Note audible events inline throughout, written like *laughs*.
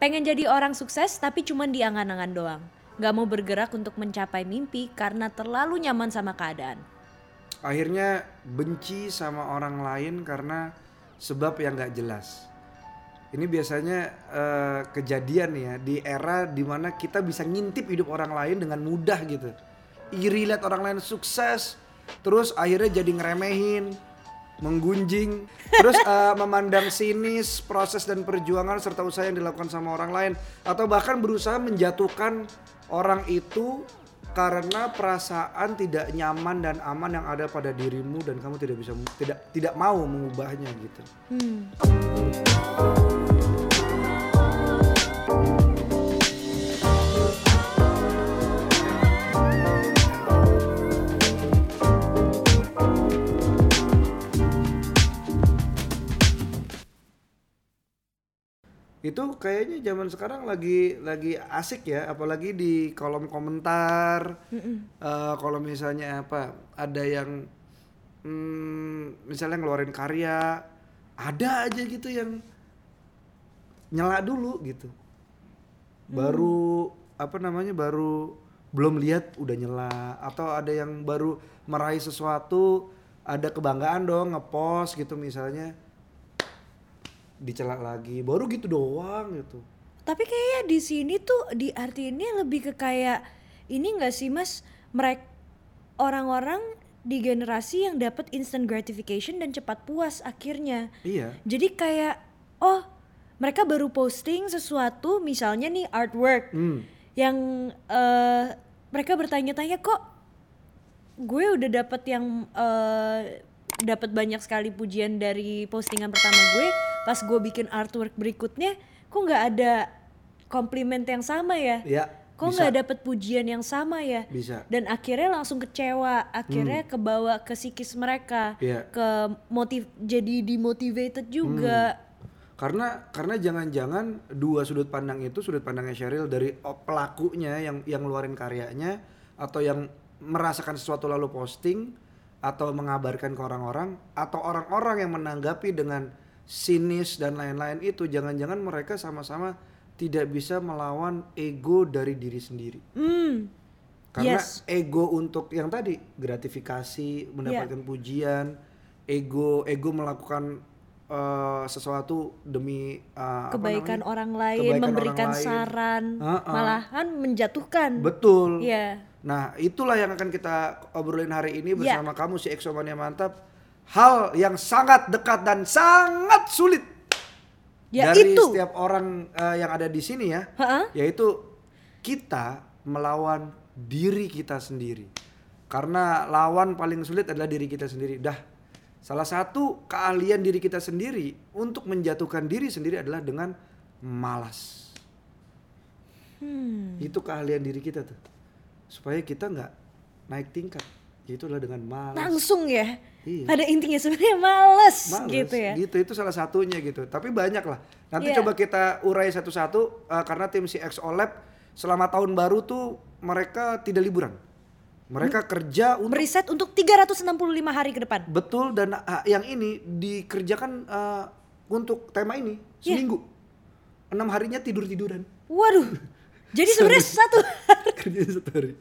Pengen jadi orang sukses tapi cuman di angan-angan doang. Gak mau bergerak untuk mencapai mimpi karena terlalu nyaman sama keadaan. Akhirnya benci sama orang lain karena sebab yang gak jelas. Ini biasanya eh, kejadian ya di era di mana kita bisa ngintip hidup orang lain dengan mudah gitu. Iri lihat orang lain sukses, terus akhirnya jadi ngeremehin, menggunjing, terus *laughs* eh, memandang sinis proses dan perjuangan serta usaha yang dilakukan sama orang lain, atau bahkan berusaha menjatuhkan orang itu karena perasaan tidak nyaman dan aman yang ada pada dirimu dan kamu tidak bisa tidak tidak mau mengubahnya gitu. Itu kayaknya zaman sekarang lagi lagi asik ya, apalagi di kolom komentar. Eh, kalau misalnya apa, ada yang hmm, misalnya ngeluarin karya, ada aja gitu yang nyela dulu gitu. Baru apa namanya baru belum lihat udah nyela atau ada yang baru meraih sesuatu ada kebanggaan dong ngepost gitu misalnya dicela lagi baru gitu doang gitu Tapi kayaknya di sini tuh di arti ini lebih ke kayak ini enggak sih Mas? Mereka orang-orang di generasi yang dapat instant gratification dan cepat puas akhirnya. iya Jadi kayak oh, mereka baru posting sesuatu misalnya nih artwork hmm. yang eh, mereka bertanya-tanya kok gue udah dapat yang eh, dapat banyak sekali pujian dari postingan pertama gue. Pas gue bikin artwork berikutnya kok nggak ada komplimen yang sama ya? Ya kok nggak dapet pujian yang sama ya? Bisa. Dan akhirnya langsung kecewa akhirnya kebawa ke psikis mereka Iya. ke motiv jadi demotivated juga. Karena karena jangan-jangan dua sudut pandang itu sudut pandangnya Sheryl dari pelakunya yang yang ngeluarin karyanya atau yang merasakan sesuatu lalu posting atau mengabarkan ke orang-orang atau orang-orang yang menanggapi dengan sinis dan lain-lain itu jangan-jangan mereka sama-sama tidak bisa melawan ego dari diri sendiri hmm karena Yes. ego untuk yang tadi gratifikasi mendapatkan pujian ego ego melakukan eh, sesuatu demi apa kebaikan namanya? orang lain Kebaikan memberikan orang lain. saran Ha-ha. malahan menjatuhkan betul Iya. Nah itulah yang akan kita obrolin hari ini Ya. bersama kamu si Exomania mantap. Hal yang sangat dekat dan sangat sulit. Ya dari itu. setiap orang eh, yang ada di sini ya. Ha-ha. yaitu kita melawan diri kita sendiri. Karena lawan paling sulit adalah diri kita sendiri. Dah salah satu keahlian diri kita sendiri untuk menjatuhkan diri sendiri adalah dengan malas. Hmm. itu keahlian diri kita tuh supaya kita nggak naik tingkat itu adalah dengan malas langsung ya Iya. pada intinya sebenarnya males, Males, gitu ya Gitu itu salah satunya gitu. Tapi banyak lah. Nanti Iya. coba kita urai satu-satu uh, karena tim si XO Lab selama tahun baru tuh mereka tidak liburan. Mereka kerja untuk Meriset untuk 365 hari ke depan. betul dan uh, yang ini dikerjakan uh, untuk tema ini Iya. seminggu. Enam harinya tidur tiduran. Waduh. *laughs* Jadi sebenarnya satu *laughs* Kerja satu hari.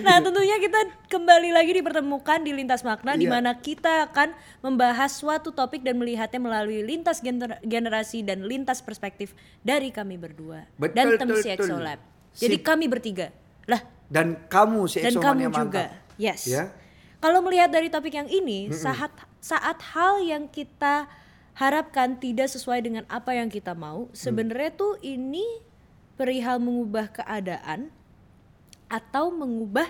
Nah tentunya kita kembali lagi dipertemukan di Lintas Makna di Iya. mana kita akan membahas suatu topik dan melihatnya melalui lintas gener- generasi dan lintas perspektif dari kami berdua Betul, dan tim betul, CXO betul. Lab. Jadi Sip. kami bertiga. Lah, Dan kamu si dan kamu juga. mantap. Yes. Ya. Kalau melihat dari topik yang ini, saat saat hal yang kita harapkan tidak sesuai dengan apa yang kita mau, sebenarnya tuh ini perihal mengubah keadaan atau mengubah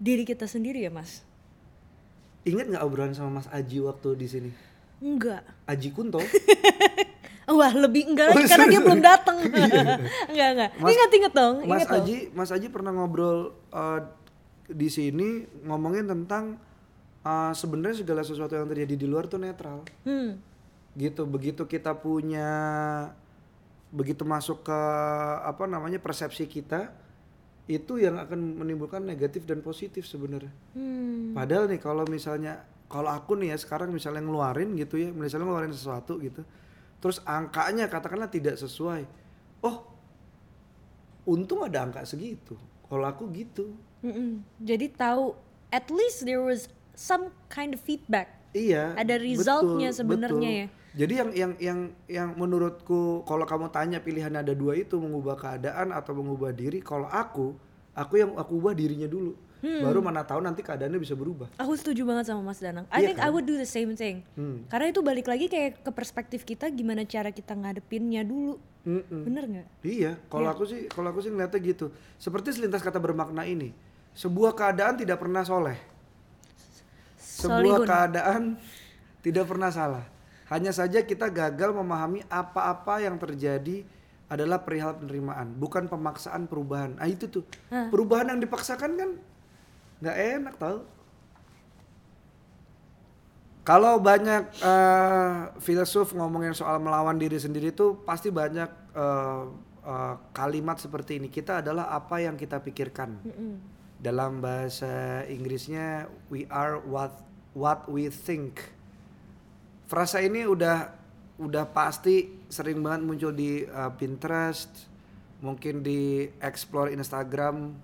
diri kita sendiri ya, Mas? Ingat nggak obrolan sama Mas Aji waktu di sini? Enggak. Aji Kunto. *laughs* Wah, lebih enggak lagi Oh, karena dia belum datang. *laughs* enggak, enggak. Mas- ingat ingat dong, Mas ingat dong. Aji, Mas Aji pernah ngobrol uh, di sini ngomongin tentang uh, sebenarnya segala sesuatu yang terjadi di luar tuh netral. Hmm. Gitu, begitu kita punya begitu masuk ke apa namanya persepsi kita itu yang akan menimbulkan negatif dan positif sebenarnya. Hmm. Padahal nih kalau misalnya kalau aku nih ya sekarang misalnya ngeluarin gitu ya, misalnya ngeluarin sesuatu gitu. Terus angkanya katakanlah tidak sesuai. Oh, untung ada angka segitu kalau aku gitu Mm-mm. Jadi tahu at least there was some kind of feedback. iya Ada resultnya sebenarnya ya. Jadi yang yang yang yang menurutku kalau kamu tanya pilihan ada dua itu mengubah keadaan atau mengubah diri kalau aku aku yang aku ubah dirinya dulu Hmm. baru mana tahu nanti keadaannya bisa berubah Aku setuju banget sama Mas Danang. I Iya think I kan? would do the same thing. Hmm. Karena itu balik lagi kayak ke perspektif kita gimana cara kita ngadepinnya dulu. Mm-mm. Bener nggak? Iya, kalau aku sih kalau aku sih ngeliatnya gitu. Seperti selintas kata bermakna ini. Sebuah keadaan tidak pernah soleh. Sebuah Solihun. keadaan tidak pernah salah. Hanya saja kita gagal memahami apa-apa yang terjadi adalah perihal penerimaan, bukan pemaksaan perubahan. Ah itu tuh. Perubahan yang dipaksakan kan nggak enak tau. Kalau banyak eh, filsuf ngomongin soal melawan diri sendiri itu pasti banyak eh, eh, kalimat seperti ini. Kita adalah apa yang kita pikirkan. Dalam bahasa Inggrisnya we are what what we think. Frasa ini udah udah pasti sering banget muncul di eh, Pinterest, mungkin di explore Instagram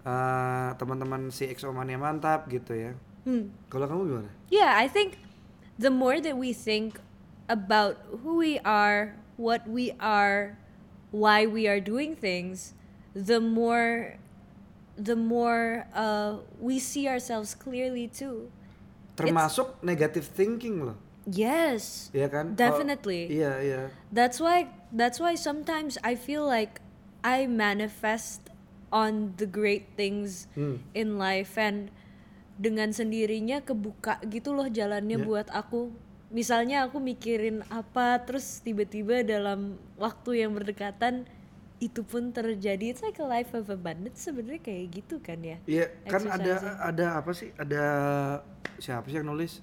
eh, teman-teman si EXO Mania mantap gitu ya. Hmm. Kalau kamu gimana? Yeah, I think the more that we think about who we are, what we are, why we are doing things, the more the more uh, we see ourselves clearly too. Termasuk negative thinking loh, Yes. ya kan? Definitely. iya iya. That's why that's why sometimes I feel like I manifest on the great things Hmm. in life and dengan sendirinya kebuka gitu loh jalannya Ya. buat aku. Misalnya aku mikirin apa terus tiba-tiba dalam waktu yang berdekatan itu pun terjadi. It's like a life of abundance sebenarnya kayak gitu kan ya. Iya, kan ada ada apa sih? Ada siapa sih yang nulis?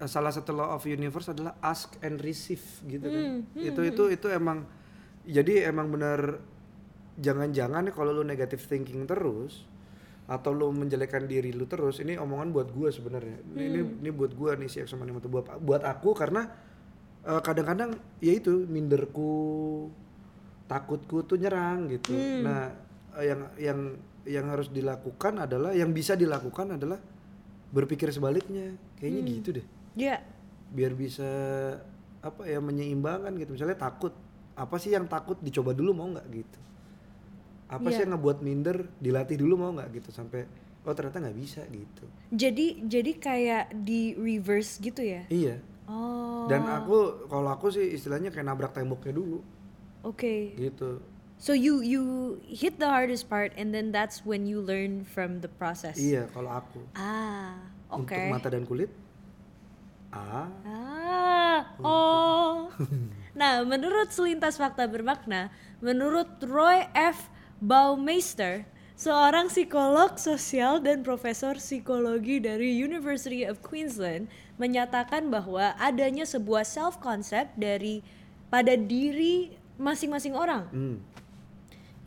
Salah satu law of universe adalah ask and receive gitu kan. Hmm, itu itu itu emang jadi emang benar jangan-jangan kalau lu negative thinking terus atau lu menjelekkan diri lu terus ini omongan buat gua sebenarnya ini, ini Hmm. ini buat gua nih si Mani Moto. buat buat aku karena eh, kadang-kadang ya itu minderku takutku tuh nyerang gitu Hmm. nah eh, yang yang yang harus dilakukan adalah yang bisa dilakukan adalah berpikir sebaliknya kayaknya Hmm. gitu deh Ya. biar bisa apa ya menyeimbangkan gitu misalnya takut apa sih yang takut dicoba dulu mau nggak gitu apa sih Iya. yang ngebuat minder dilatih dulu mau nggak gitu sampai oh ternyata nggak bisa gitu Jadi jadi kayak di reverse gitu ya. iya Oh. dan aku kalau aku sih istilahnya kayak nabrak temboknya dulu Oke. gitu So you you hit the hardest part and then that's when you learn from the process. iya kalau aku Ah, oke. untuk mata dan kulit ah Ah, oh. *laughs* nah, menurut selintas fakta bermakna, menurut Roy F. Baumeister, seorang psikolog sosial dan profesor psikologi dari University of Queensland, menyatakan bahwa adanya sebuah self concept dari pada diri masing-masing orang hmm.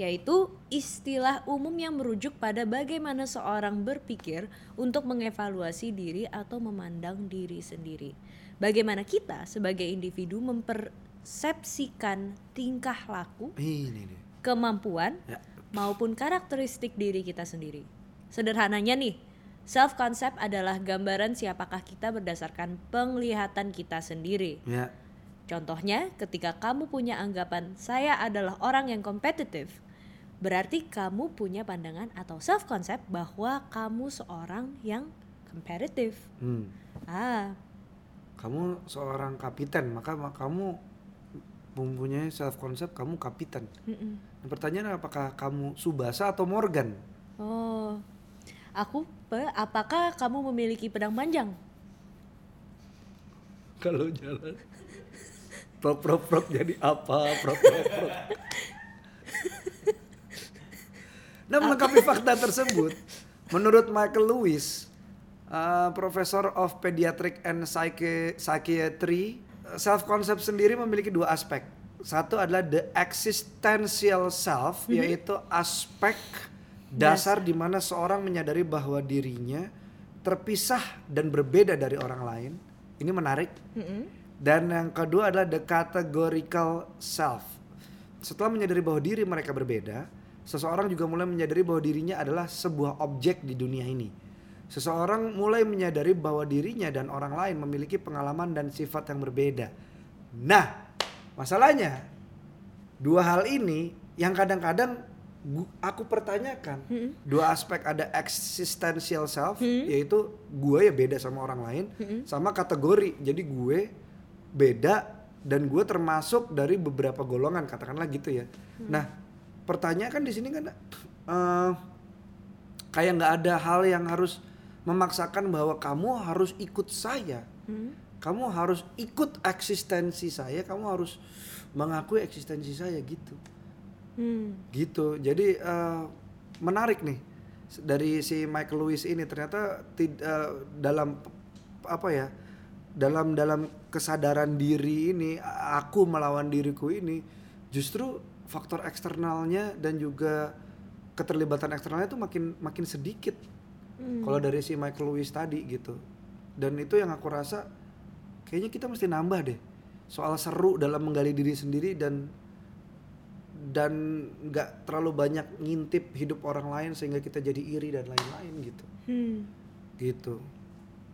Yaitu istilah umum yang merujuk pada bagaimana seorang berpikir untuk mengevaluasi diri atau memandang diri sendiri. Bagaimana kita sebagai individu mempersepsikan tingkah laku, ini nih kemampuan, ya maupun karakteristik diri kita sendiri. Sederhananya nih, self concept adalah gambaran siapakah kita berdasarkan penglihatan kita sendiri. ya Contohnya, ketika kamu punya anggapan saya adalah orang yang kompetitif, berarti kamu punya pandangan atau self concept bahwa kamu seorang yang kompetitif. hmm. Ah, kamu seorang kapiten maka ma- kamu mempunyai self concept kamu kapitan mm-mm. Nah, pertanyaan apakah kamu Subasa atau Morgan oh, aku pe- apakah kamu memiliki pedang panjang? *laughs* kalau jalan prok prok prok jadi apa prok prok prok *laughs* nah melengkapi fakta tersebut menurut Michael Lewis uh, profesor of pediatric and Psychi- psychiatry self concept sendiri memiliki dua aspek. Satu adalah the existential self yaitu aspek dasar di mana seorang menyadari bahwa dirinya terpisah dan berbeda dari orang lain. Ini menarik. Mm-mm. dan yang kedua adalah the categorical self. Setelah menyadari bahwa diri mereka berbeda, seseorang juga mulai menyadari bahwa dirinya adalah sebuah objek di dunia ini. Seseorang mulai menyadari bahwa dirinya dan orang lain memiliki pengalaman dan sifat yang berbeda. Nah, masalahnya dua hal ini yang kadang-kadang aku pertanyakan. Dua aspek ada existential self yaitu gue ya beda sama orang lain sama kategori. Jadi gue beda dan gue termasuk dari beberapa golongan katakanlah gitu ya. Nah, pertanyaan kan di sini kan eh, kayak nggak ada hal yang harus memaksakan bahwa kamu harus ikut saya. Kamu harus ikut eksistensi saya, kamu harus mengakui eksistensi saya gitu. Hmm. Gitu. Jadi eh, menarik nih dari si Michael Lewis ini ternyata tid- eh, dalam apa ya? Dalam dalam kesadaran diri ini aku melawan diriku ini justru faktor eksternalnya dan juga keterlibatan eksternalnya itu makin makin sedikit. Kalau dari si Michael Lewis tadi gitu. Dan itu yang aku rasa kayaknya kita mesti nambah deh soal seru dalam menggali diri sendiri dan dan nggak terlalu banyak ngintip hidup orang lain sehingga kita jadi iri dan lain-lain gitu Hmm. gitu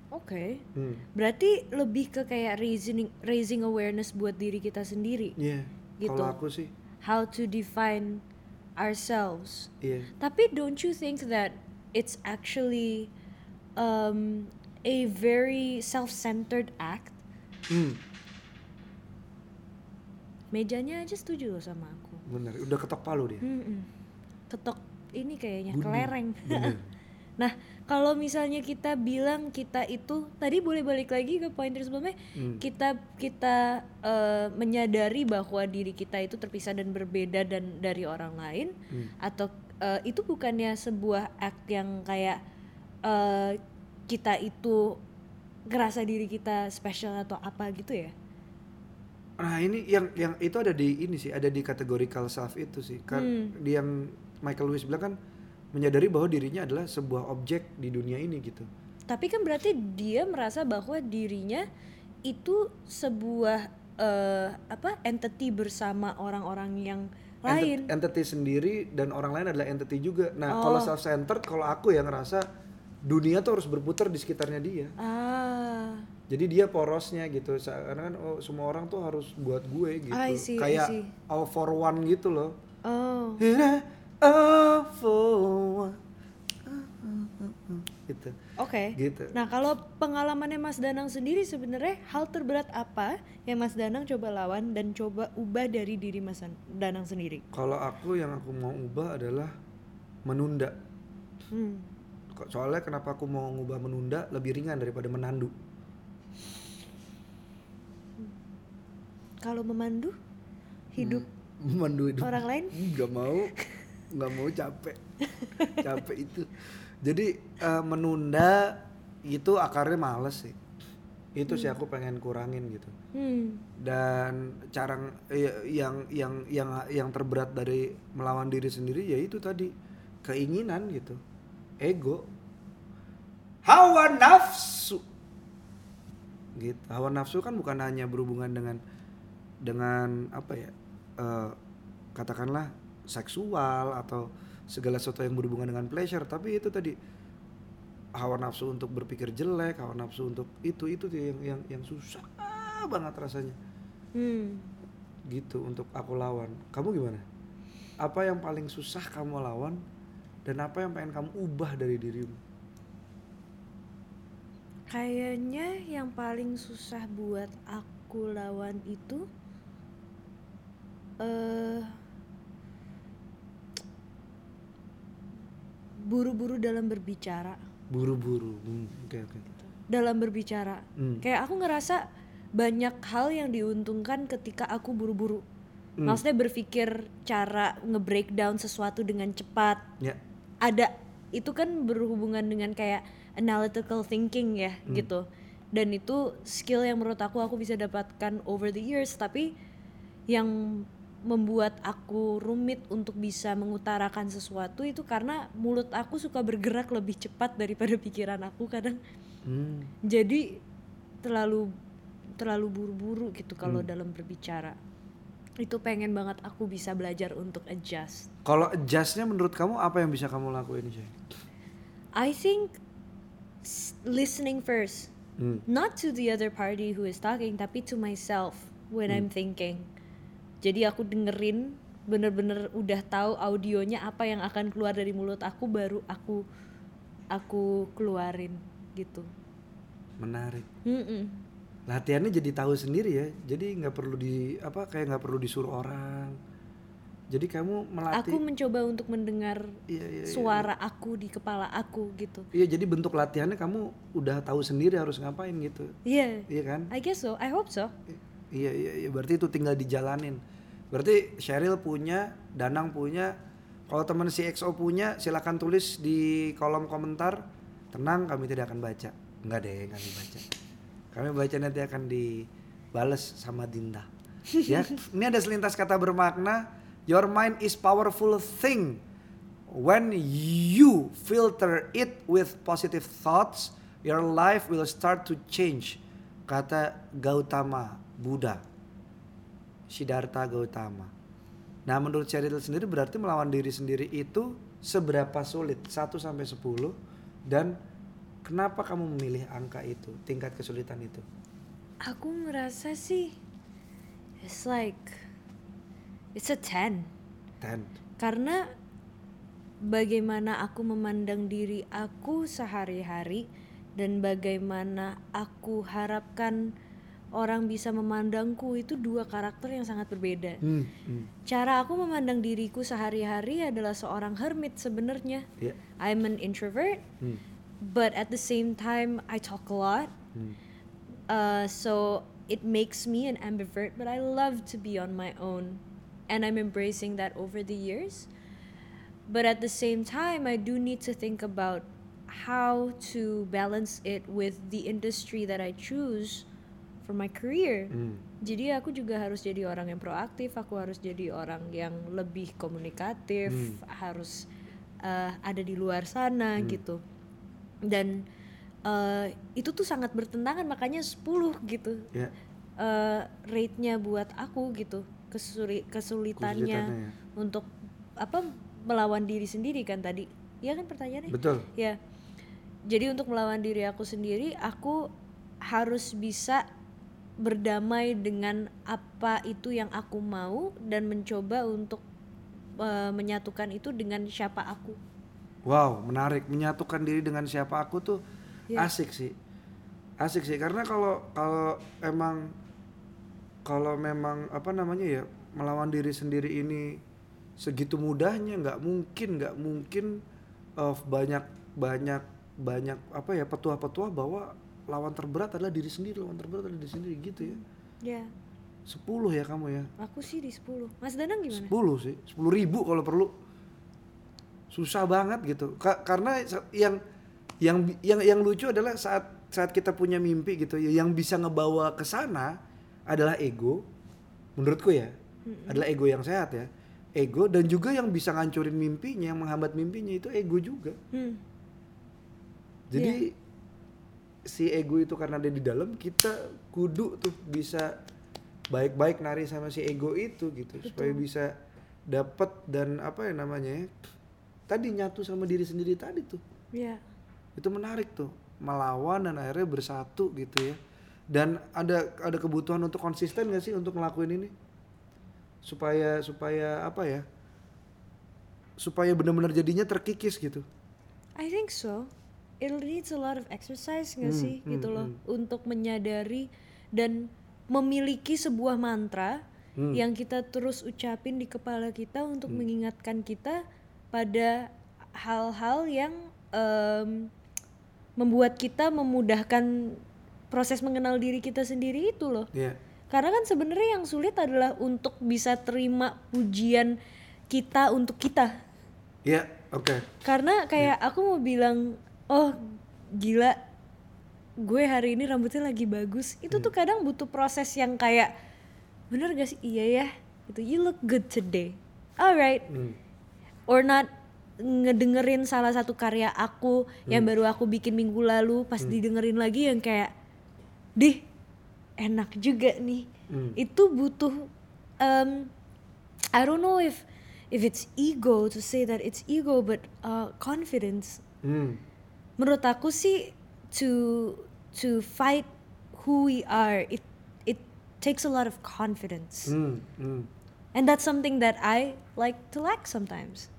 Oke. hmm. Berarti lebih ke kayak raising raising awareness buat diri kita sendiri. Iya. Gitu. kalau aku sih How to define ourselves. iya Tapi don't you think that it's actually um, a very self-centered act? hmm. Mejanya aja setuju loh sama aku. bener udah ketok palu dia Mm-mm. Ketok ini kayaknya Bunyi. kelereng. Bener. *laughs* nah, kalau misalnya kita bilang kita itu tadi boleh balik lagi ke poin sebelumnya, Hmm. kita kita eh, menyadari bahwa diri kita itu terpisah dan berbeda dan dari orang lain Hmm. atau eh, itu bukannya sebuah act yang kayak eh, kita itu ngerasa diri kita spesial atau apa gitu ya? Nah ini yang yang itu ada di ini sih ada di categorical self itu sih kan Hmm. di yang Michael Lewis bilang kan menyadari bahwa dirinya adalah sebuah objek di dunia ini gitu. Tapi kan berarti dia merasa bahwa dirinya itu sebuah eh, apa entity bersama orang-orang yang lain. Ent- entity sendiri dan orang lain adalah entity juga. Nah kalau Oh. self centered kalau aku yang ngerasa dunia tuh harus berputar di sekitarnya dia. Ah, Jadi dia porosnya gitu. Karena kan oh, semua orang tuh harus buat gue gitu. I see, I Kayak see. all for one gitu loh. oh, Gitu. oke. Gitu. Nah kalau pengalamannya Mas Danang sendiri sebenarnya hal terberat apa yang Mas Danang coba lawan dan coba ubah dari diri Mas Danang sendiri? Kalau aku yang aku mau ubah adalah menunda. Hmm. Kok- Soalnya kenapa aku mau ngubah menunda lebih ringan daripada menandu. Kalau memandu hidup *laughs* Memandu hidup orang lain? nggak mau nggak mau capek. *laughs* Capek itu. Jadi eh, menunda itu akarnya males sih. Itu sih aku pengen kurangin gitu. Hmm. dan cara eh, yang yang yang yang terberat dari melawan diri sendiri ya itu tadi. Keinginan gitu. Ego. Hawa nafsu. Gitu. Hawa nafsu kan bukan hanya berhubungan dengan dengan apa ya eh, katakanlah seksual atau segala sesuatu yang berhubungan dengan pleasure tapi itu tadi hawa nafsu untuk berpikir jelek hawa nafsu untuk itu itu tuh yang yang yang susah banget rasanya. Hmm. gitu untuk aku lawan. Kamu gimana? Apa yang paling susah kamu lawan dan apa yang pengen kamu ubah dari dirimu? Kayaknya yang paling susah buat aku lawan itu eh buru-buru dalam berbicara. buru-buru Hmm, oke oke Dalam berbicara. Hmm. Kayak aku ngerasa banyak hal yang diuntungkan ketika aku buru-buru. Hmm. Maksudnya berpikir cara nge-breakdown sesuatu dengan cepat. ya ada itu kan berhubungan dengan kayak analytical thinking ya Hmm. gitu dan itu skill yang menurut aku aku bisa dapatkan over the years tapi yang membuat aku rumit untuk bisa mengutarakan sesuatu itu karena mulut aku suka bergerak lebih cepat daripada *laughs* pikiran aku kadang Hmm. jadi terlalu terlalu buru-buru gitu kalau Hmm. dalam berbicara itu pengen banget aku bisa belajar untuk adjust Kalau adjustnya menurut kamu apa yang bisa kamu lakuin sih? I think listening first Hmm. not to the other party who is talking tapi to myself when I'm thinking jadi aku dengerin bener-bener udah tahu audionya apa yang akan keluar dari mulut aku baru aku aku keluarin gitu Menarik. Mm-mm. Latihannya jadi tahu sendiri ya. Jadi nggak perlu di apa kayak nggak perlu disuruh orang. Jadi kamu melatih. aku mencoba untuk mendengar Iya, iya, iya. suara aku di kepala aku gitu Iya jadi bentuk latihannya kamu udah tahu sendiri harus ngapain gitu. iya Iya kan? I guess so I hope so Iya iya iya berarti itu tinggal dijalanin. Berarti Cheryl punya, Danang punya. Kalau teman si XO punya silakan tulis di kolom komentar. Tenang kami tidak akan baca. Enggak deh kami baca. Kami baca nanti akan dibales sama Dinda. Ya, *laughs* ini ada selintas kata bermakna. Your mind is powerful thing. When you filter it with positive thoughts, your life will start to change. Kata Gautama Buddha. Siddhartha Gautama. Nah, menurut Cheryl sendiri berarti melawan diri sendiri itu seberapa sulit? 1 sampai 10 dan kenapa kamu memilih angka itu, tingkat kesulitan itu? aku ngerasa sih it's like it's a 10 10. karena bagaimana aku memandang diri aku sehari-hari dan bagaimana aku harapkan orang bisa memandangku itu dua karakter yang sangat berbeda. Hmm, hmm. Cara aku memandang diriku sehari-hari adalah seorang hermit sebenarnya. Ya. I'm an introvert, Hmm. but at the same time I talk a lot. Hmm. Uh, so it makes me an ambivert, but I love to be on my own, and I'm embracing that over the years. But at the same time, I do need to think about how to balance it with the industry that I choose for my career. Hmm. Jadi aku juga harus jadi orang yang proaktif, aku harus jadi orang yang lebih komunikatif, harus uh, ada di luar sana gitu. Dan uh, itu tuh sangat bertentangan makanya 10 gitu. Ya. Uh, rate-nya buat aku gitu. Kesuri, kesulitannya Kesulitannya ya. untuk apa melawan diri sendiri kan tadi. Iya kan pertanyaannya? Betul. Ya. Jadi untuk melawan diri aku sendiri, aku harus bisa berdamai dengan apa itu yang aku mau dan mencoba untuk eh, menyatukan itu dengan siapa aku. Wow, menarik. Menyatukan diri dengan siapa aku tuh Ya. asik sih. Asik sih karena kalau kalau emang kalau memang apa namanya ya melawan diri sendiri ini segitu mudahnya nggak mungkin nggak mungkin eh, banyak banyak banyak apa ya petua-petua bahwa lawan terberat adalah diri sendiri lawan terberat adalah diri sendiri gitu ya. Ya, 10 ya kamu ya. Aku sih di 10. Mas Danang gimana? 10 sih 10 ribu kalau perlu. Susah banget gitu. Ka- karena yang yang yang yang lucu adalah saat saat kita punya mimpi gitu ya yang bisa ngebawa ke sana adalah ego. Menurutku ya adalah ego yang sehat ya. Ego dan juga yang bisa ngancurin mimpinya yang menghambat mimpinya itu ego juga. Hmm. jadi si ego itu karena ada di dalam kita kudu tuh bisa baik-baik nari sama si ego itu gitu supaya bisa dapat dan apa ya namanya ya, tadi nyatu sama diri sendiri tadi tuh. Ya. itu menarik tuh melawan dan akhirnya bersatu gitu ya. Dan ada ada kebutuhan untuk konsisten gak sih untuk ngelakuin ini? Supaya supaya apa ya? Supaya benar-benar jadinya terkikis gitu. I think so. It needs a lot of exercise nggak Hmm, sih hmm, gitu loh hmm. untuk menyadari dan memiliki sebuah mantra Hmm. yang kita terus ucapin di kepala kita untuk mengingatkan kita pada hal-hal yang em, membuat kita memudahkan proses mengenal diri kita sendiri itu loh. ya Karena kan sebenarnya yang sulit adalah untuk bisa terima pujian kita untuk kita. ya oke Karena kayak aku mau bilang, oh gila, gue hari ini rambutnya lagi bagus. Itu tuh kadang butuh proses yang kayak, bener gak sih? Iya ya, itu you look good today. Alright, Hmm. or not ngedengerin salah satu karya aku yang baru aku bikin minggu lalu pas didengerin lagi yang kayak dih enak juga nih Hmm. itu butuh um, I don't know if if it's ego to say that it's ego, but uh, confidence. Hmm. Menurut aku sih to to fight who we are, it it takes a lot of confidence, Hmm. Hmm. and that's something that I like to lack sometimes.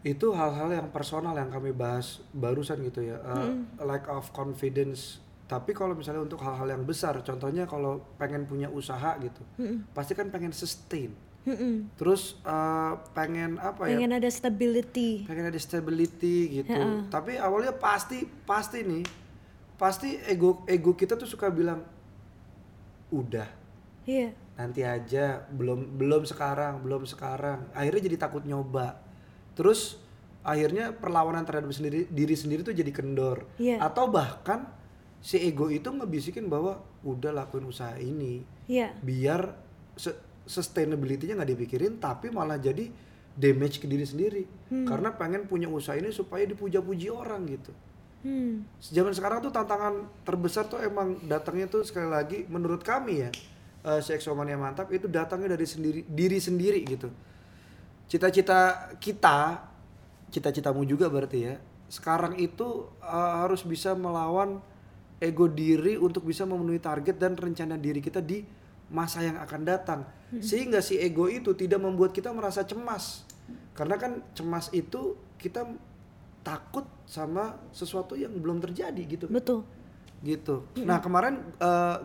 Itu hal-hal yang personal yang kami bahas barusan gitu ya. Uh, Lack of confidence. Tapi kalau misalnya untuk hal-hal yang besar, contohnya kalau pengen punya usaha gitu, pasti kan pengen sustain. Mm-mm. Terus uh, pengen apa ya? Pengen ada stability. pengen ada stability gitu. Tapi awalnya pasti pasti nih pasti ego ego kita tuh suka bilang udah Iya. nanti aja belum belum sekarang belum sekarang akhirnya jadi takut nyoba terus akhirnya perlawanan terhadap sendiri diri sendiri tuh jadi kendor Iya. atau bahkan si ego itu ngebisikin bahwa udah lakuin usaha ini Iya. biar se- sustainability-nya nggak dipikirin tapi malah jadi damage ke diri sendiri. Karena pengen punya usaha ini supaya dipuja-puji orang gitu. Hmm. zaman sekarang tuh tantangan terbesar tuh emang datangnya tuh sekali lagi menurut kami ya eh Seksomania mantap itu datangnya dari sendiri diri sendiri gitu. Cita-cita kita cita-citamu juga berarti ya sekarang itu eh, harus bisa melawan ego diri untuk bisa memenuhi target dan rencana diri kita di masa yang akan datang sehingga si ego itu tidak membuat kita merasa cemas karena kan cemas itu kita takut sama sesuatu yang belum terjadi gitu Betul. gitu. Nah kemarin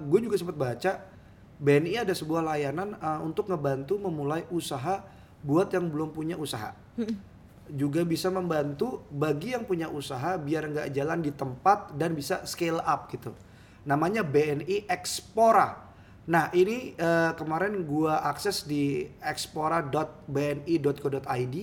gue juga sempat baca BNI ada sebuah layanan eh, untuk ngebantu memulai usaha buat yang belum punya usaha. Juga bisa membantu bagi yang punya usaha biar nggak jalan di tempat dan bisa scale up gitu. Namanya BNI Expora. Nah ini eh, kemarin gua akses di expora.bni.co.id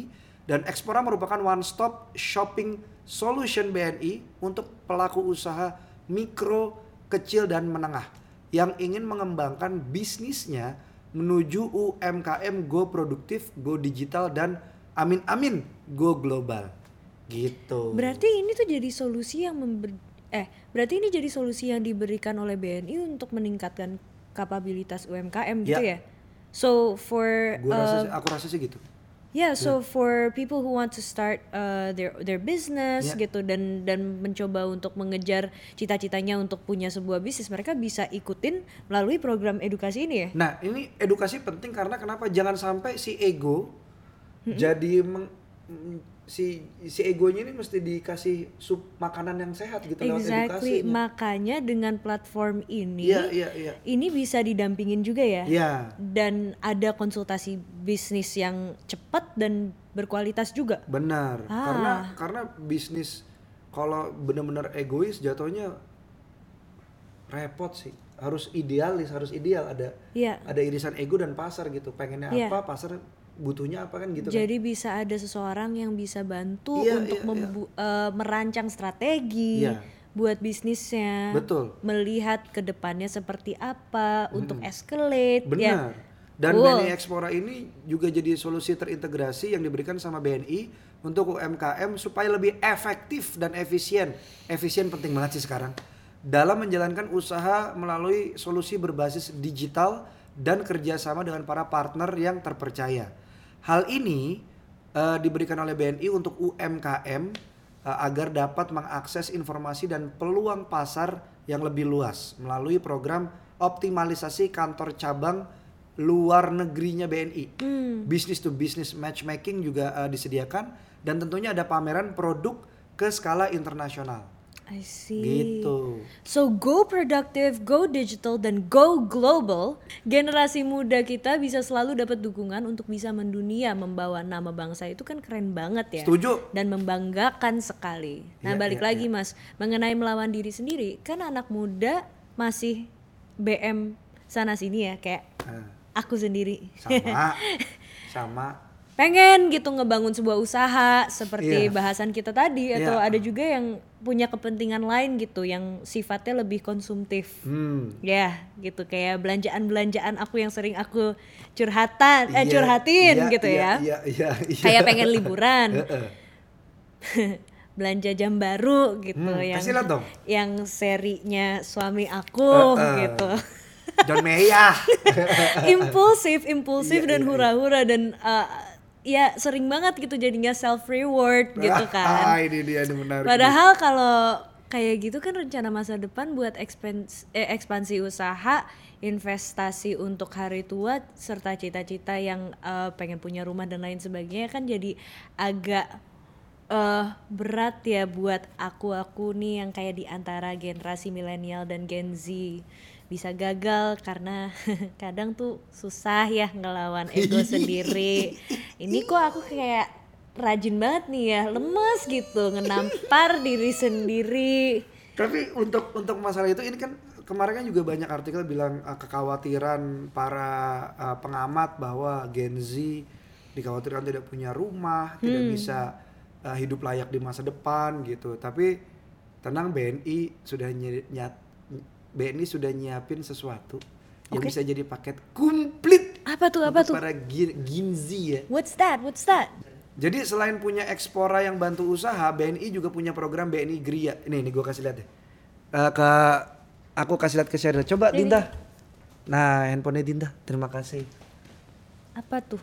dan Expora merupakan one stop shopping solution BNI untuk pelaku usaha mikro, kecil dan menengah yang ingin mengembangkan bisnisnya menuju UMKM go produktif, go digital dan amin amin go global. Gitu. Berarti ini tuh jadi solusi yang member eh berarti ini jadi solusi yang diberikan oleh BNI untuk meningkatkan kapabilitas UMKM gitu Ya. ya. So for gua rasa uh, sih- aku rasa sih gitu. yeah, so for people who want to start uh, their their business Ya. gitu dan dan mencoba untuk mengejar cita-citanya untuk punya sebuah bisnis, mereka bisa ikutin melalui program edukasi ini ya. Nah, ini edukasi penting karena kenapa jangan sampai si ego jadi meng- mm, si si egonya ini mesti dikasih sub makanan yang sehat gitu lewat Exactly. edukasinya. Makanya dengan platform ini Iya, iya, iya. ini bisa didampingin juga ya. Iya, Dan ada konsultasi bisnis yang cepat dan berkualitas juga. benar. Ah. Karena karena bisnis kalau benar-benar egois jatuhnya repot sih. Harus idealis, harus ideal ada Iya. ada irisan ego dan pasar gitu. Pengennya Iya. apa, pasar butuhnya apa kan gitu kan. Jadi bisa ada seseorang yang bisa bantu Iya, untuk iya, membu- eh, merancang strategi Iya. buat bisnisnya. Betul. Melihat ke depannya seperti apa untuk escalate ya. Benar. Dan Cool. BNI Expora ini juga jadi solusi terintegrasi yang diberikan sama BNI untuk UMKM supaya lebih efektif dan efisien. Efisien penting banget sih sekarang. Dalam menjalankan usaha melalui solusi berbasis digital dan kerjasama dengan para partner yang terpercaya. Hal ini eh, diberikan oleh BNI untuk UMKM eh, agar dapat mengakses informasi dan peluang pasar yang lebih luas melalui program optimalisasi kantor cabang luar negerinya BNI. Business to business matchmaking juga eh, disediakan dan tentunya ada pameran produk ke skala internasional. I see. Gitu. So go productive, go digital, dan go global. Generasi muda kita bisa selalu dapat dukungan untuk bisa mendunia membawa nama bangsa itu kan keren banget ya. Setuju. Dan membanggakan sekali. Nah Iya, balik iya, lagi mas, mengenai melawan diri sendiri, kan anak muda masih BM sana sini ya kayak Nah, aku sendiri. sama *laughs* sama pengen gitu ngebangun sebuah usaha seperti Iya. bahasan kita tadi atau Iya. ada juga yang punya kepentingan lain gitu yang sifatnya lebih konsumtif. hmm, Ya, gitu kayak belanjaan-belanjaan aku yang sering aku curhatan eh iya, curhatin iya, gitu iya, ya. Iya, iya, iya. Kayak pengen liburan. *laughs* Belanja jam baru gitu Hmm, yang dong. yang serinya suami aku Heeh. gitu. John Mayer. *laughs* impulsif, impulsif Iya, dan iya, iya. hura-hura dan uh, ya sering banget gitu jadinya self reward gitu *laughs* Ah, kan. ini dia ini menarik. Padahal kalau kayak gitu kan rencana masa depan buat ekspans eh, ekspansi usaha, investasi untuk hari tua serta cita-cita yang uh, pengen punya rumah dan lain sebagainya kan jadi agak eh berat ya buat aku-aku nih yang kayak di antara generasi milenial dan Gen Z bisa gagal karena *laughs* kadang tuh susah ya ngelawan ego *laughs* sendiri. Ini kok aku kayak rajin banget nih ya, lemes gitu ngenampar *laughs* diri sendiri. Tapi untuk untuk masalah itu ini kan kemarin kan juga banyak artikel bilang uh, kekhawatiran para uh, pengamat bahwa Gen Z dikhawatirkan tidak punya rumah, tidak bisa uh, hidup layak di masa depan gitu. Tapi tenang BNI sudah ny- nyat- BNI sudah nyiapin sesuatu yang Oke. bisa jadi paket komplit Apa tuh? Apa untuk tuh? para Z ya. What's that? What's that? Jadi selain punya Ekspora yang bantu usaha, BNI juga punya program BNI Gria. Ini, ini gue kasih lihat deh. Eh, ke aku kasih lihat ke Sheryl. Coba. Dinda. Nah, handphonenya Dinda. Terima kasih. Apa tuh?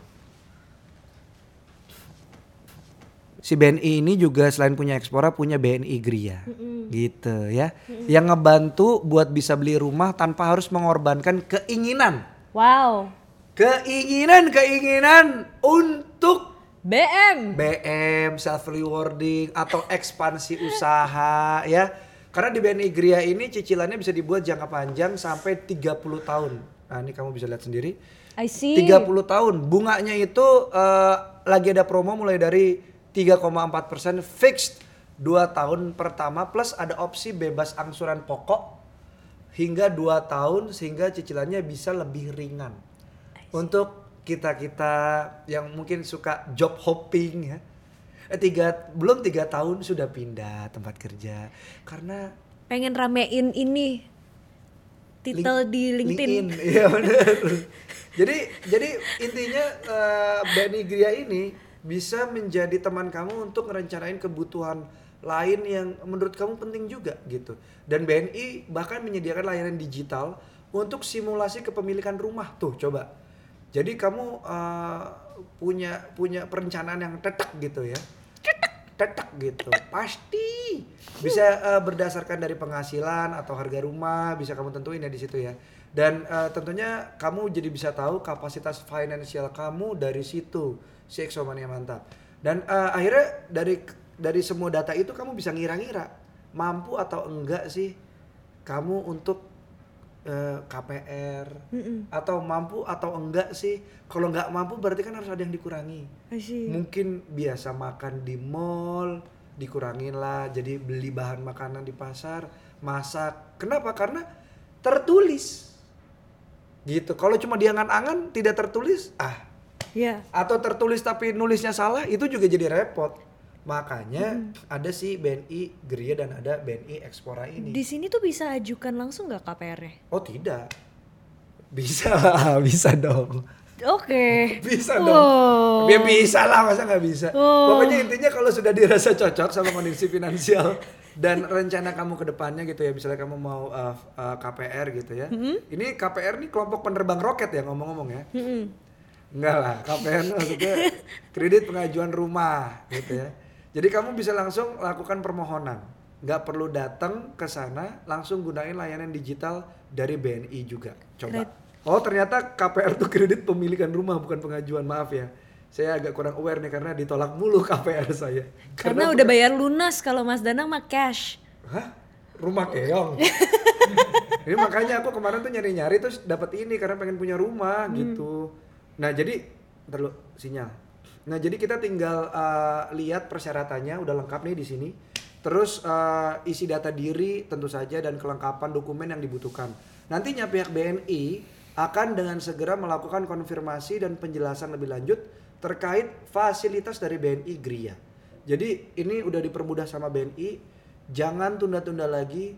Si BNI ini juga selain punya Ekspora punya BNI Gria. Gitu ya. Yang ngebantu buat bisa beli rumah tanpa harus mengorbankan keinginan. Wow. Keinginan-keinginan untuk BM. BM, self rewarding atau ekspansi usaha ya. Karena di BNI Gria ini cicilannya bisa dibuat jangka panjang sampai 30 tahun. Nah, ini kamu bisa lihat sendiri. I see. 30 tahun. Bunganya itu eh, lagi ada promo mulai dari 3,4% fixed 2 tahun pertama plus ada opsi bebas angsuran pokok hingga 2 tahun sehingga cicilannya bisa lebih ringan. Untuk kita-kita yang mungkin suka job hopping ya. Eh, tiga, belum tiga tahun sudah pindah tempat kerja karena Pengen ramein ini titel Link- di LinkedIn. Iya benar. jadi jadi intinya eh, BNI Gria ini bisa menjadi teman kamu untuk merencanain kebutuhan lain yang menurut kamu penting juga gitu. Dan BNI bahkan menyediakan layanan digital untuk simulasi kepemilikan rumah tuh coba. Jadi kamu eh, punya punya perencanaan yang tetek gitu ya. Tetek gitu. Pasti bisa eh, berdasarkan dari penghasilan atau harga rumah bisa kamu tentuin ya di situ ya. Dan eh, tentunya kamu jadi bisa tahu kapasitas finansial kamu dari situ si Exomania mantap. Dan eh, akhirnya dari dari semua data itu kamu bisa ngira-ngira mampu atau enggak sih kamu untuk eh, KPR atau mampu atau enggak sih? Kalau nggak mampu berarti kan harus ada yang dikurangi. Mungkin biasa makan di mall dikurangin lah jadi beli bahan makanan di pasar masak. Kenapa? Karena tertulis. Gitu. Kalau cuma di angan-angan tidak tertulis ah Ya. atau tertulis tapi nulisnya salah itu juga jadi repot makanya ada si BNI Gria dan ada BNI Ekspora ini Di sini tuh bisa ajukan langsung nggak KPR-nya? oh tidak bisa *laughs* bisa dong Oke. *laughs* bisa dong Oh. Ya bisa lah masa nggak bisa Oh. pokoknya intinya kalau sudah dirasa cocok sama kondisi finansial *laughs* dan rencana kamu ke depannya gitu ya misalnya kamu mau uh, uh, KPR gitu ya ini KPR nih kelompok penerbang roket ya ngomong-ngomong ya Mm-mm. Enggak lah KPR tuh maksudnya. *laughs* Kredit pengajuan rumah gitu ya. Jadi kamu bisa langsung lakukan permohonan. Nggak perlu datang ke sana langsung gunain layanan digital dari BNI juga. Coba. Kred- oh ternyata KPR tuh kredit pemilikan rumah bukan pengajuan maaf ya. Saya agak kurang aware nih karena ditolak mulu KPR saya. Karena udah bayar lunas kalau Mas Danang mah cash. Hah? Rumah keong. *laughs* ini makanya aku kemarin tuh nyari-nyari terus dapat ini karena pengen punya rumah gitu. Nah, jadi dulu sinyal. Nah, jadi kita tinggal uh, lihat persyaratannya udah lengkap nih di sini. Terus uh, isi data diri tentu saja dan kelengkapan dokumen yang dibutuhkan. Nantinya pihak BNI akan dengan segera melakukan konfirmasi dan penjelasan lebih lanjut terkait fasilitas dari BNI Gria. Jadi ini udah dipermudah sama BNI, jangan tunda-tunda lagi,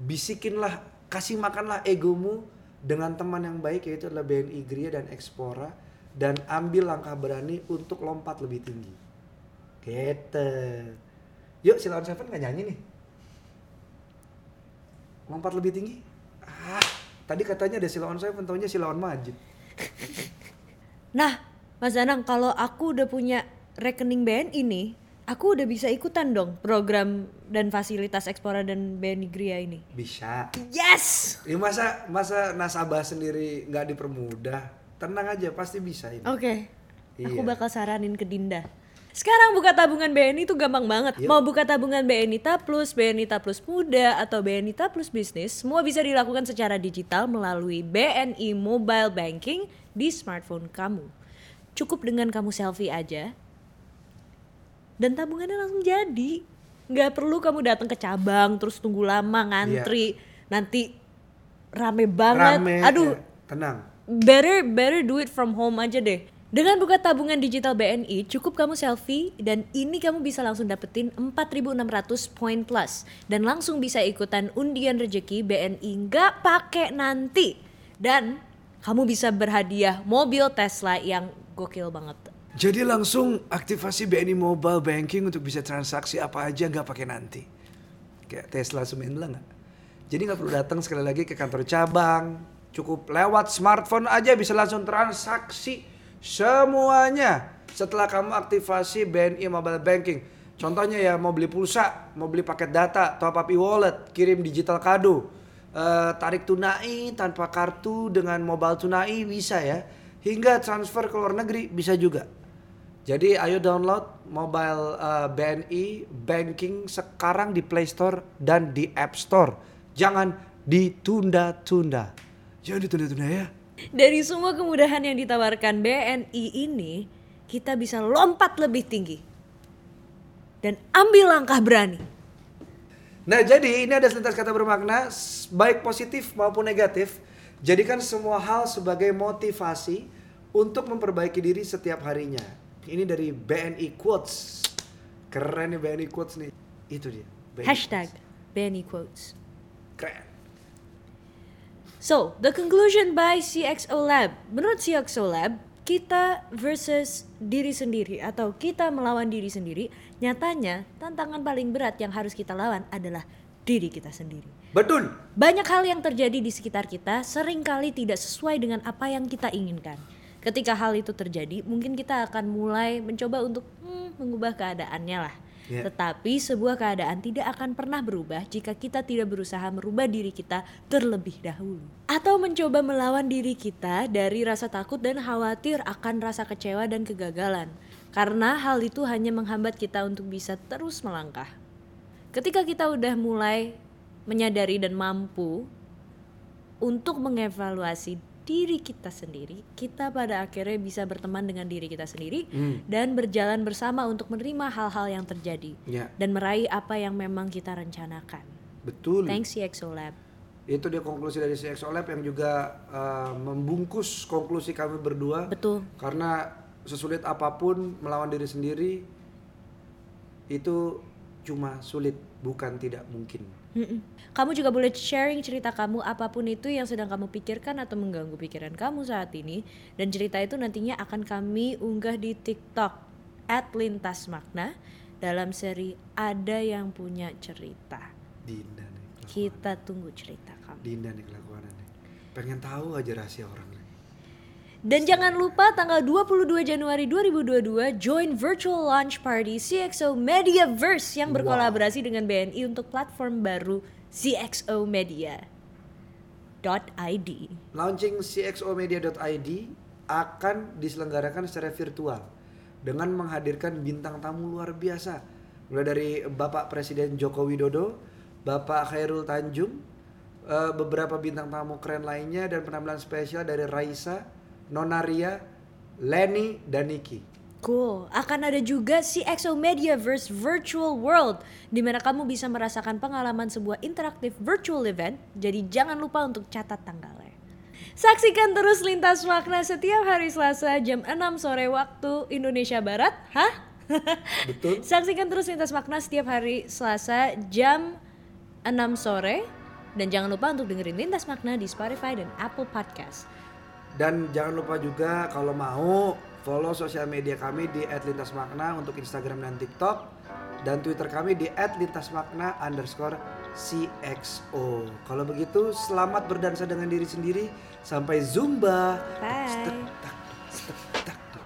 bisikinlah, kasih makanlah egomu dengan teman yang baik yaitu adalah BNI Gria dan Ekspora dan ambil langkah berani untuk lompat lebih tinggi. Gitu. Yuk Silawan Seven nggak nyanyi nih? Lompat lebih tinggi? Ah, Tadi katanya ada Silaon saya taunya Silaon Majid. *laughs* Nah, Mas Danang, kalau aku udah punya rekening BNI nih, aku udah bisa ikutan dong program dan fasilitas Explora dan BNI Gria ini. Bisa. Yes! Ya masa masa nasabah sendiri nggak dipermudah? Tenang aja, pasti bisa ini. Oke. Aku Iya. bakal saranin ke Dinda. Sekarang buka tabungan BNI itu gampang banget. Yuk. Mau buka tabungan BNI Ta Plus, BNI Ta Plus Muda, atau BNI Ta Plus Bisnis, semua bisa dilakukan secara digital melalui BNI Mobile Banking di smartphone kamu. Cukup dengan kamu selfie aja, dan tabungannya langsung jadi. Nggak perlu kamu datang ke cabang terus tunggu lama ngantri, nanti rame banget. Rame. Aduh, ya. tenang. better better do it from home aja deh. Dengan buka tabungan digital BNI, cukup kamu selfie dan ini kamu bisa langsung dapetin 4.600 poin plus dan langsung bisa ikutan undian rejeki BNI nggak pakai nanti dan kamu bisa berhadiah mobil Tesla yang gokil banget. Jadi langsung aktivasi BNI Mobile Banking untuk bisa transaksi apa aja nggak pakai nanti. Kayak Tesla Sumendla nggak? Jadi nggak perlu datang sekali lagi ke kantor cabang. Cukup lewat smartphone aja bisa langsung transaksi semuanya. Setelah kamu aktivasi BNI Mobile Banking. Contohnya ya mau beli pulsa, mau beli paket data, top up e-wallet, kirim digital kado. Eh, tarik tunai tanpa kartu dengan mobile tunai bisa ya. Hingga transfer ke luar negeri bisa juga. Jadi ayo download mobile uh, BNI Banking sekarang di Play Store dan di App Store. Jangan ditunda-tunda. Jangan ditunda-tunda ya. Dari semua kemudahan yang ditawarkan BNI ini, kita bisa lompat lebih tinggi dan ambil langkah berani. Nah jadi ini ada selintas kata bermakna baik positif maupun negatif. Jadikan semua hal sebagai motivasi untuk memperbaiki diri setiap harinya. Ini dari BNI Quotes. Keren nih BNI Quotes nih. Itu dia. BNI Hashtag Quotes. BNI Quotes. Keren. So, the conclusion by CXO Lab. Menurut CXO Lab, kita versus diri sendiri atau kita melawan diri sendiri, nyatanya tantangan paling berat yang harus kita lawan adalah diri kita sendiri. Betul. Banyak hal yang terjadi di sekitar kita sering kali tidak sesuai dengan apa yang kita inginkan. Ketika hal itu terjadi, mungkin kita akan mulai mencoba untuk hmm, mengubah keadaannya lah. Ya. Tetapi sebuah keadaan tidak akan pernah berubah jika kita tidak berusaha merubah diri kita terlebih dahulu. Atau mencoba melawan diri kita dari rasa takut dan khawatir akan rasa kecewa dan kegagalan. Karena hal itu hanya menghambat kita untuk bisa terus melangkah. Ketika kita udah mulai menyadari dan mampu untuk mengevaluasi diri kita sendiri, kita pada akhirnya bisa berteman dengan diri kita sendiri Hmm. dan berjalan bersama untuk menerima hal-hal yang terjadi Ya, dan meraih apa yang memang kita rencanakan. betul. Thanks CXO Lab. Itu dia konklusi dari CXO Lab yang juga uh, membungkus konklusi kami berdua. Betul. Karena sesulit apa pun melawan diri sendiri itu cuma sulit, bukan tidak mungkin. Mm-mm. Kamu juga boleh sharing cerita kamu apa pun itu yang sedang kamu pikirkan atau mengganggu pikiran kamu saat ini dan cerita itu nantinya akan kami unggah di TikTok @lintasmakna dalam seri ada yang punya cerita. Dinda nih. kelakuan. Kita tunggu cerita kamu. Dinda nih kelakuannya nih. Pengen tahu aja rahasia orang. Dan jangan lupa tanggal 22 Januari 2022 join virtual launch party CXO Mediaverse yang Wow. berkolaborasi dengan BNI untuk platform baru CXO Media. .id. Launching cxomedia.id akan diselenggarakan secara virtual dengan menghadirkan bintang tamu luar biasa. Mulai dari Bapak Presiden Joko Widodo, Bapak Khairul Tanjung, eh, beberapa bintang tamu keren lainnya dan penampilan spesial dari Raisa, Nonaria, Lenny, dan Niki. Cool. Akan ada juga CXO Mediaverse Virtual World di mana kamu bisa merasakan pengalaman sebuah interaktif virtual event. Jadi jangan lupa untuk catat tanggalnya. Saksikan terus Lintas Makna setiap hari Selasa jam 6 sore waktu Indonesia Barat. Hah? *laughs* Betul? Saksikan terus Lintas Makna setiap hari Selasa jam 6 sore. Dan jangan lupa untuk dengerin Lintas Makna di Spotify dan Apple Podcast. Dan jangan lupa juga kalau mau follow sosial media kami di @lintasmakna untuk Instagram dan TikTok dan Twitter kami di @lintasmakna underscore CXO. Kalau begitu selamat berdansa dengan diri sendiri. Sampai zumba. Bye. Stek, tak,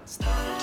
stek,